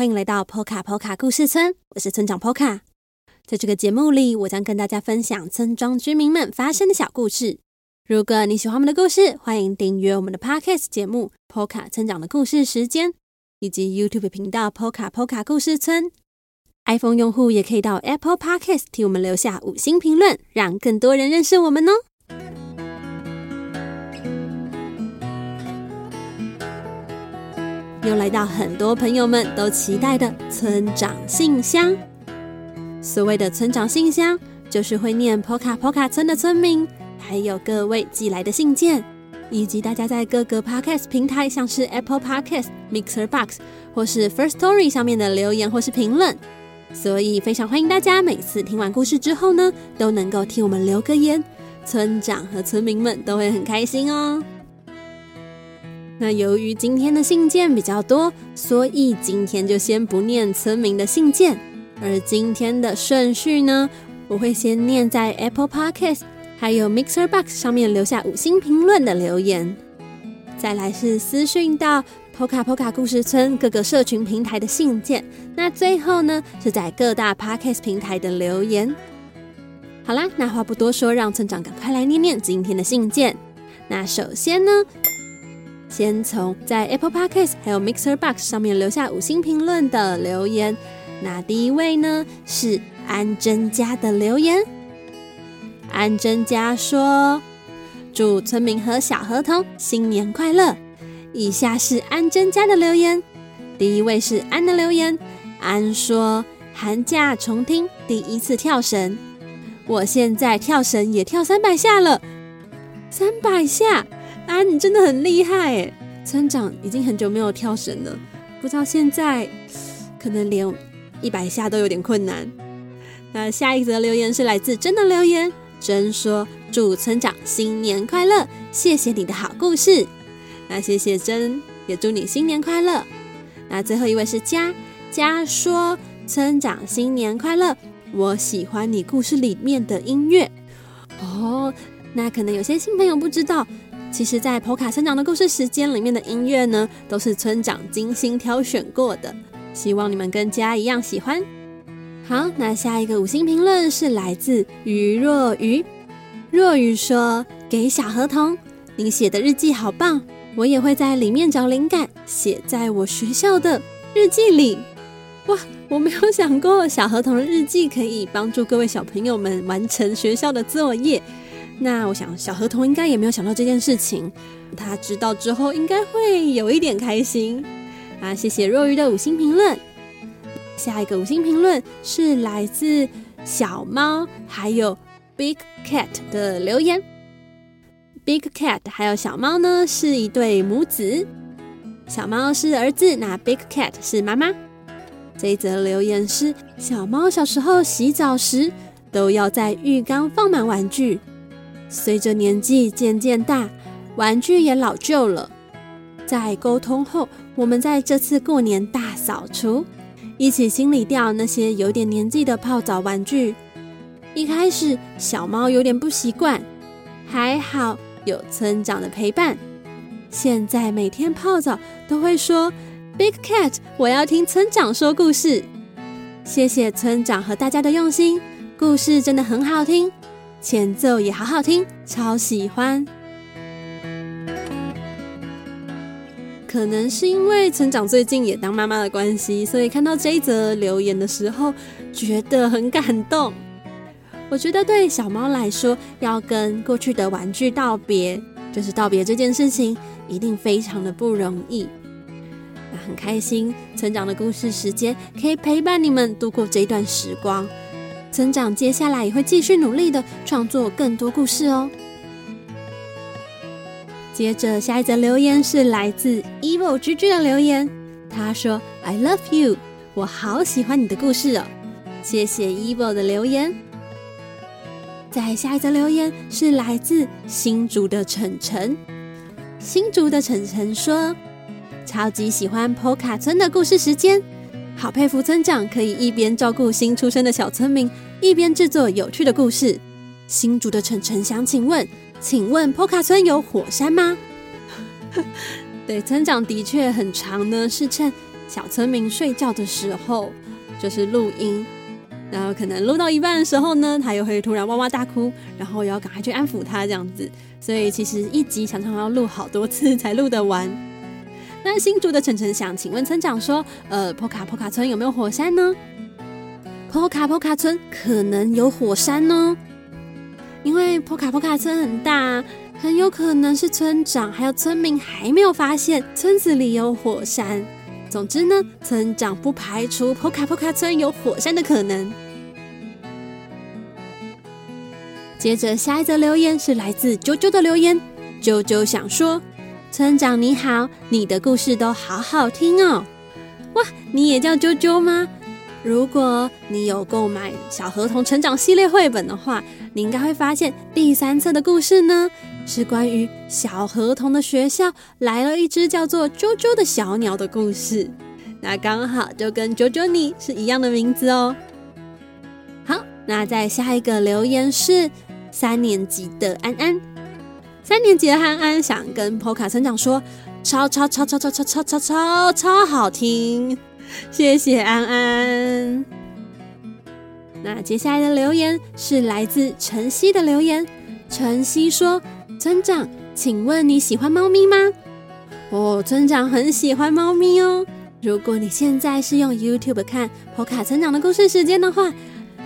欢迎来到 Poka Poka 故事村，我是村长 Poka。在这个节目里，我将跟大家分享村庄居民们发生的小故事。如果你喜欢我们的故事，欢迎订阅我们的 Podcast 节目 Poka 村长的故事时间，以及 YouTube 频道 Poka Poka 故事村。iPhone 用户也可以到 Apple Podcast 替我们留下五星评论，让更多人认识我们哦。又来到很多朋友们都期待的村长信箱。所谓的村长信箱，就是会念 Poka Poka 村的村民，还有各位寄来的信件，以及大家在各个 Podcast 平台，像是 Apple Podcast、Mixer Box 或是 First Story 上面的留言或是评论。所以非常欢迎大家每次听完故事之后呢，都能够替我们留个言，村长和村民们都会很开心哦。那由于今天的信件比较多，所以今天就先不念村民的信件。而今天的顺序呢，我会先念在 Apple Podcast 还有 Mixer Box 上面留下五星评论的留言，再来是私讯到 Poka Poka 故事村各个社群平台的信件。那最后呢，是在各大 Podcast 平台的留言。好啦，那话不多说，让村长赶快来念念今天的信件。那首先呢。先从在 Apple Podcast 还有 Mixer Box 上面留下五星评论的留言，那第一位呢是安贞家的留言。安贞家说：“祝村民和小河童新年快乐。”以下是安贞家的留言，第一位是安的留言。安说：“寒假重听第一次跳绳，我现在跳绳也跳三百下了，三百下。”啊，你真的很厉害诶！村长已经很久没有跳绳了，不知道现在可能连一百下都有点困难。那下一则留言是来自真的留言，真说祝村长新年快乐，谢谢你的好故事。那谢谢真，也祝你新年快乐。那最后一位是佳佳说村长新年快乐，我喜欢你故事里面的音乐。哦，那可能有些新朋友不知道。其实，在普卡村长的故事时间里面的音乐呢，都是村长精心挑选过的，希望你们跟家一样喜欢。好，那下一个五星评论是来自于若愚，若愚说：“给小河童，你写的日记好棒，我也会在里面找灵感，写在我学校的日记里。”哇，我没有想过小河童的日记可以帮助各位小朋友们完成学校的作业。那我想，小河童应该也没有想到这件事情。他知道之后，应该会有一点开心啊！谢谢若愚的五星评论。下一个五星评论是来自小猫还有 Big Cat 的留言。Big Cat 还有小猫呢，是一对母子。小猫是儿子，那 Big Cat 是妈妈。这一则留言是：小猫小时候洗澡时，都要在浴缸放满玩具。随着年纪渐渐大，玩具也老旧了。在沟通后，我们在这次过年大扫除，一起清理掉那些有点年纪的泡澡玩具。一开始，小猫有点不习惯，还好有村长的陪伴。现在每天泡澡都会说：“Big Cat，我要听村长说故事。”谢谢村长和大家的用心，故事真的很好听。前奏也好好听，超喜欢。可能是因为村长最近也当妈妈的关系，所以看到这一则留言的时候，觉得很感动。我觉得对小猫来说，要跟过去的玩具道别，就是道别这件事情，一定非常的不容易。那很开心，村长的故事时间可以陪伴你们度过这段时光。村长接下来也会继续努力的创作更多故事哦。接着下一则留言是来自 Evil 居居的留言，他说：“I love you，我好喜欢你的故事哦。”谢谢 Evil 的留言。再下一则留言是来自新竹的晨晨，新竹的晨晨说：“超级喜欢 p o k a 村的故事时间。”好佩服村长可以一边照顾新出生的小村民，一边制作有趣的故事。新竹的晨晨想请问，请问坡卡村有火山吗？对，村长的确很长呢，是趁小村民睡觉的时候，就是录音。然后可能录到一半的时候呢，他又会突然哇哇大哭，然后又要赶快去安抚他这样子。所以其实一集常常要录好多次才录得完。那新竹的晨晨想请问村长说，呃，波卡波卡村有没有火山呢？波卡波卡村可能有火山哦，因为波卡波卡村很大，很有可能是村长还有村民还没有发现村子里有火山。总之呢，村长不排除波卡波卡村有火山的可能。接着下一则留言是来自啾啾的留言，啾啾想说：“村长你好，你的故事都好好听哦。”哇，你也叫啾啾吗？如果你有购买《小河童成长系列》绘本的话，你应该会发现第三册的故事呢。是关于小河童的学校来了一只叫做啾啾的小鸟的故事，那刚好就跟啾啾你是一样的名字哦。好，那在下一个留言是三年级的安安，三年级的安安想跟 p o 卡村长说，超超超超超超超超超超好听，谢谢安安。那接下来的留言是来自晨曦的留言，晨曦说。村长，请问你喜欢猫咪吗？哦，村长很喜欢猫咪哦。如果你现在是用 YouTube 看波卡村长的故事时间的话，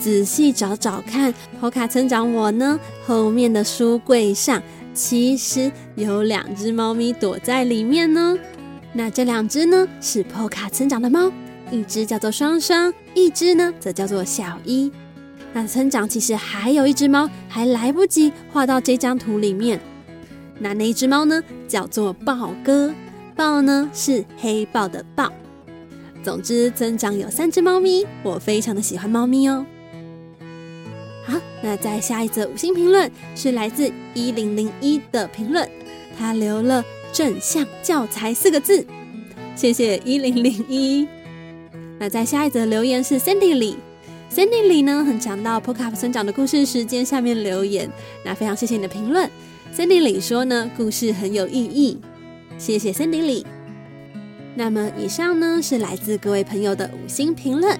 仔细找找看，波卡村长我呢后面的书柜上其实有两只猫咪躲在里面呢。那这两只呢是波卡村长的猫，一只叫做双双，一只呢则叫做小一。那村长其实还有一只猫，还来不及画到这张图里面。那那一只猫呢，叫做豹哥，豹呢是黑豹的豹。总之，村长有三只猫咪，我非常的喜欢猫咪哦。好，那再下一则五星评论是来自一零零一的评论，他留了“正向教材”四个字，谢谢一零零一。那再下一则留言是 Cindy 李。Cindy 里呢，很强到 Poka 村长的故事时间下面留言，那非常谢谢你的评论。Cindy 里说呢，故事很有意义，谢谢 Cindy 里。那么以上呢是来自各位朋友的五星评论。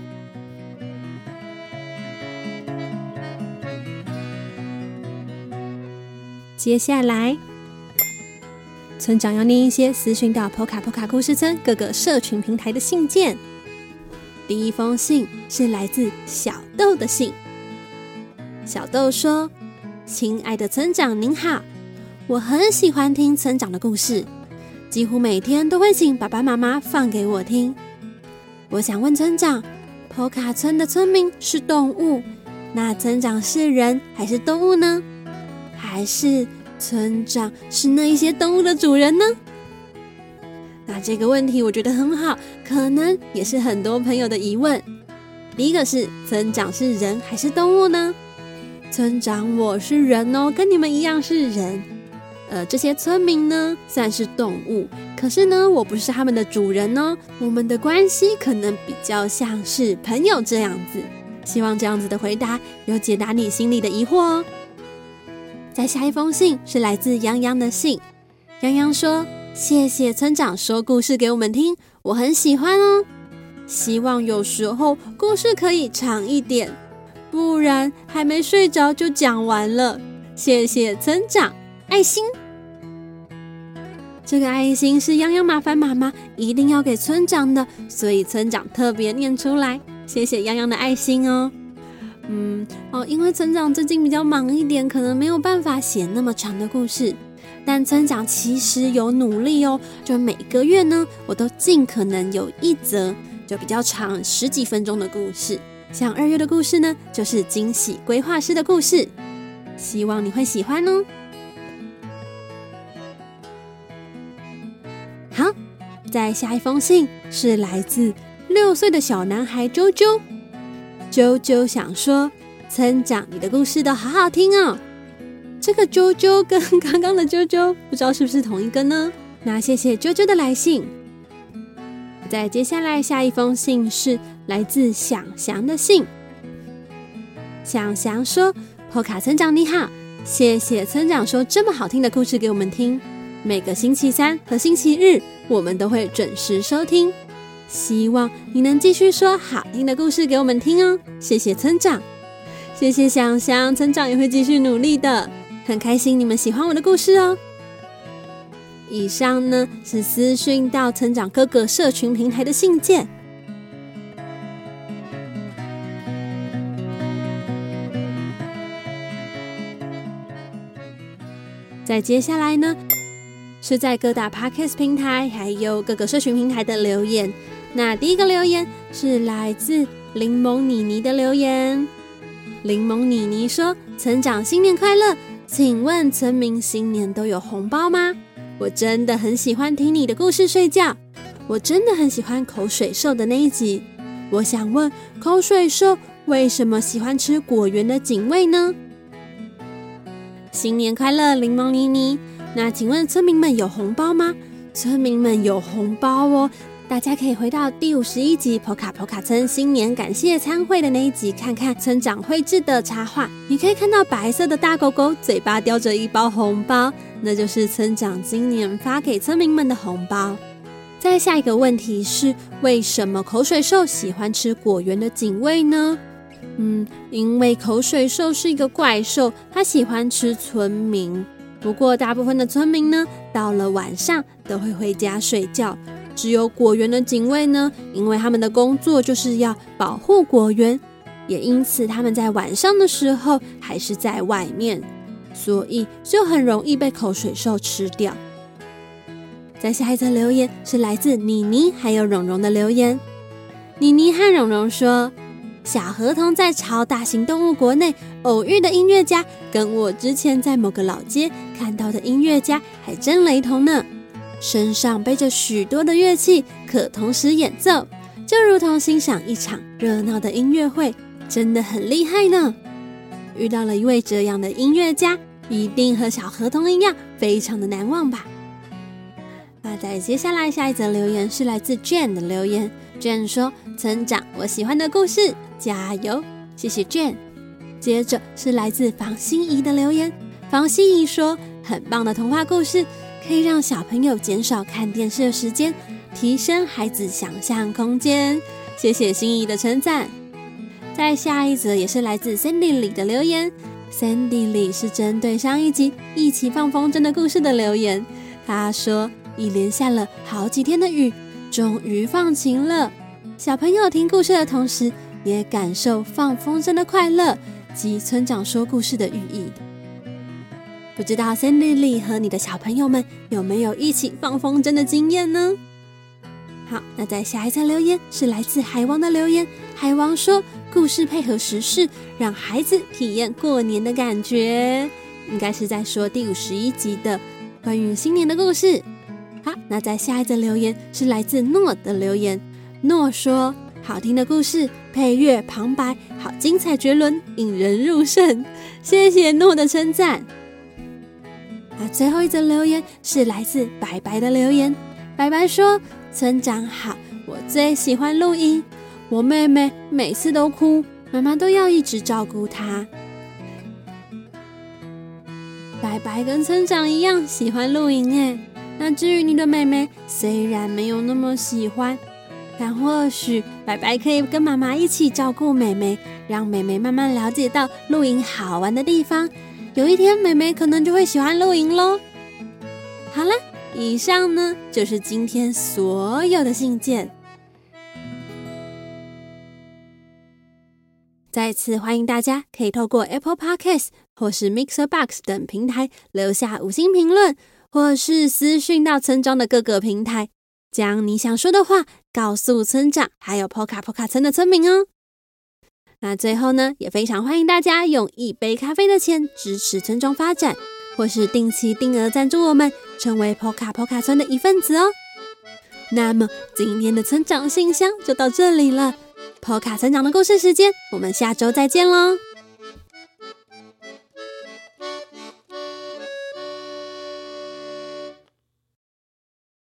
接下来，村长要念一些私讯到 Poka Poka 故事村各个社群平台的信件。第一封信是来自小豆的信。小豆说：“亲爱的村长您好，我很喜欢听村长的故事，几乎每天都会请爸爸妈妈放给我听。我想问村长，坡卡村的村民是动物，那村长是人还是动物呢？还是村长是那一些动物的主人呢？”那这个问题我觉得很好，可能也是很多朋友的疑问。第一个是村长是人还是动物呢？村长我是人哦，跟你们一样是人。呃，这些村民呢算是动物，可是呢我不是他们的主人哦。我们的关系可能比较像是朋友这样子。希望这样子的回答有解答你心里的疑惑哦。再下一封信是来自泱泱的信，泱泱说。谢谢村长说故事给我们听，我很喜欢哦。希望有时候故事可以长一点，不然还没睡着就讲完了。谢谢村长，爱心。这个爱心是泱泱麻烦妈妈一定要给村长的，所以村长特别念出来。谢谢泱泱的爱心哦。嗯哦，因为村长最近比较忙一点，可能没有办法写那么长的故事。但村长其实有努力哦，就每个月呢，我都尽可能有一则就比较长十几分钟的故事。像二月的故事呢，就是惊喜规划师的故事，希望你会喜欢哦。好，再下一封信是来自六岁的小男孩啾啾，啾啾想说，村长你的故事都好好听哦。这个啾啾跟刚刚的啾啾，不知道是不是同一个呢？那谢谢啾啾的来信。再接下来下一封信是来自想翔的信。想翔说：“破卡村长你好，谢谢村长说这么好听的故事给我们听。每个星期三和星期日，我们都会准时收听。希望你能继续说好听的故事给我们听哦。谢谢村长，谢谢想想，村长也会继续努力的。很开心你们喜欢我的故事哦。以上呢是私讯到村长哥哥社群平台的信件。在接下来呢，是在各大 podcast 平台还有各个社群平台的留言。那第一个留言是来自柠檬妮妮的留言。柠檬妮妮说：“村长新年快乐！请问村民新年都有红包吗？我真的很喜欢听你的故事睡觉。我真的很喜欢口水兽的那一集。我想问，口水兽为什么喜欢吃果园的警卫呢？”新年快乐，柠檬妮妮。那请问村民们有红包吗？村民们有红包哦，大家可以回到第五十一集普卡普卡村新年感谢餐会的那一集，看看村长绘制的插画。你可以看到白色的大狗狗嘴巴叼着一包红包，那就是村长今年发给村民们的红包。再下一个问题是，为什么口水兽喜欢吃果园的警卫呢？嗯，因为口水兽是一个怪兽，它喜欢吃村民。不过，大部分的村民呢，到了晚上都会回家睡觉。只有果园的警卫呢，因为他们的工作就是要保护果园，也因此他们在晚上的时候还是在外面，所以就很容易被口水兽吃掉。在下一则留言是来自妮妮还有蓉蓉的留言，妮妮和蓉蓉说。小河童在超大型动物国内偶遇的音乐家，跟我之前在某个老街看到的音乐家还真雷同呢。身上背着许多的乐器，可同时演奏，就如同欣赏一场热闹的音乐会，真的很厉害呢。遇到了一位这样的音乐家，一定和小河童一样，非常的难忘吧。那在接下来下一则留言是来自 Jane 的留言，Jane 说：“村长，我喜欢的故事。”加油，谢谢 Jane。接着是来自房心怡的留言，房心怡说：“很棒的童话故事，可以让小朋友减少看电视的时间，提升孩子想象空间。”谢谢心怡的称赞。在下一则也是来自 Sandy 里的留言，Sandy 里是针对上一集一起放风筝的故事的留言。他说：“一连下了好几天的雨，终于放晴了。小朋友听故事的同时。”也感受放风筝的快乐及村长说故事的寓意。不知道 Sandy 里和你的小朋友们有没有一起放风筝的经验呢？好，那在下一则留言是来自海王的留言。海王说：“故事配合时事，让孩子体验过年的感觉。”应该是在说第五十一集的关于新年的故事。好，那在下一则留言是来自诺的留言。诺说。好听的故事，配乐旁白，好精彩绝伦，引人入胜。谢谢诺的称赞。那最后一则留言是来自白白的留言。白白说：“村长好，我最喜欢露营。我妹妹每次都哭，妈妈都要一直照顾她。”白白跟村长一样喜欢露营诶。那至于你的妹妹，虽然没有那么喜欢。但或许白白可以跟妈妈一起照顾妹妹，让妹妹慢慢了解到露营好玩的地方。有一天，妹妹可能就会喜欢露营喽。好了，以上呢就是今天所有的信件。再次欢迎大家可以透过 Apple Podcast 或是 Mixer Box 等平台留下五星评论，或是私讯到村庄的各个平台。将你想说的话告诉村长，还有 Poka Poka 村的村民哦。那最后呢，也非常欢迎大家用一杯咖啡的钱支持村庄发展，或是定期定额赞助我们，成为 Poka Poka 村的一份子哦。那么今天的村长信箱就到这里了，Poka 村长的故事时间，我们下周再见喽。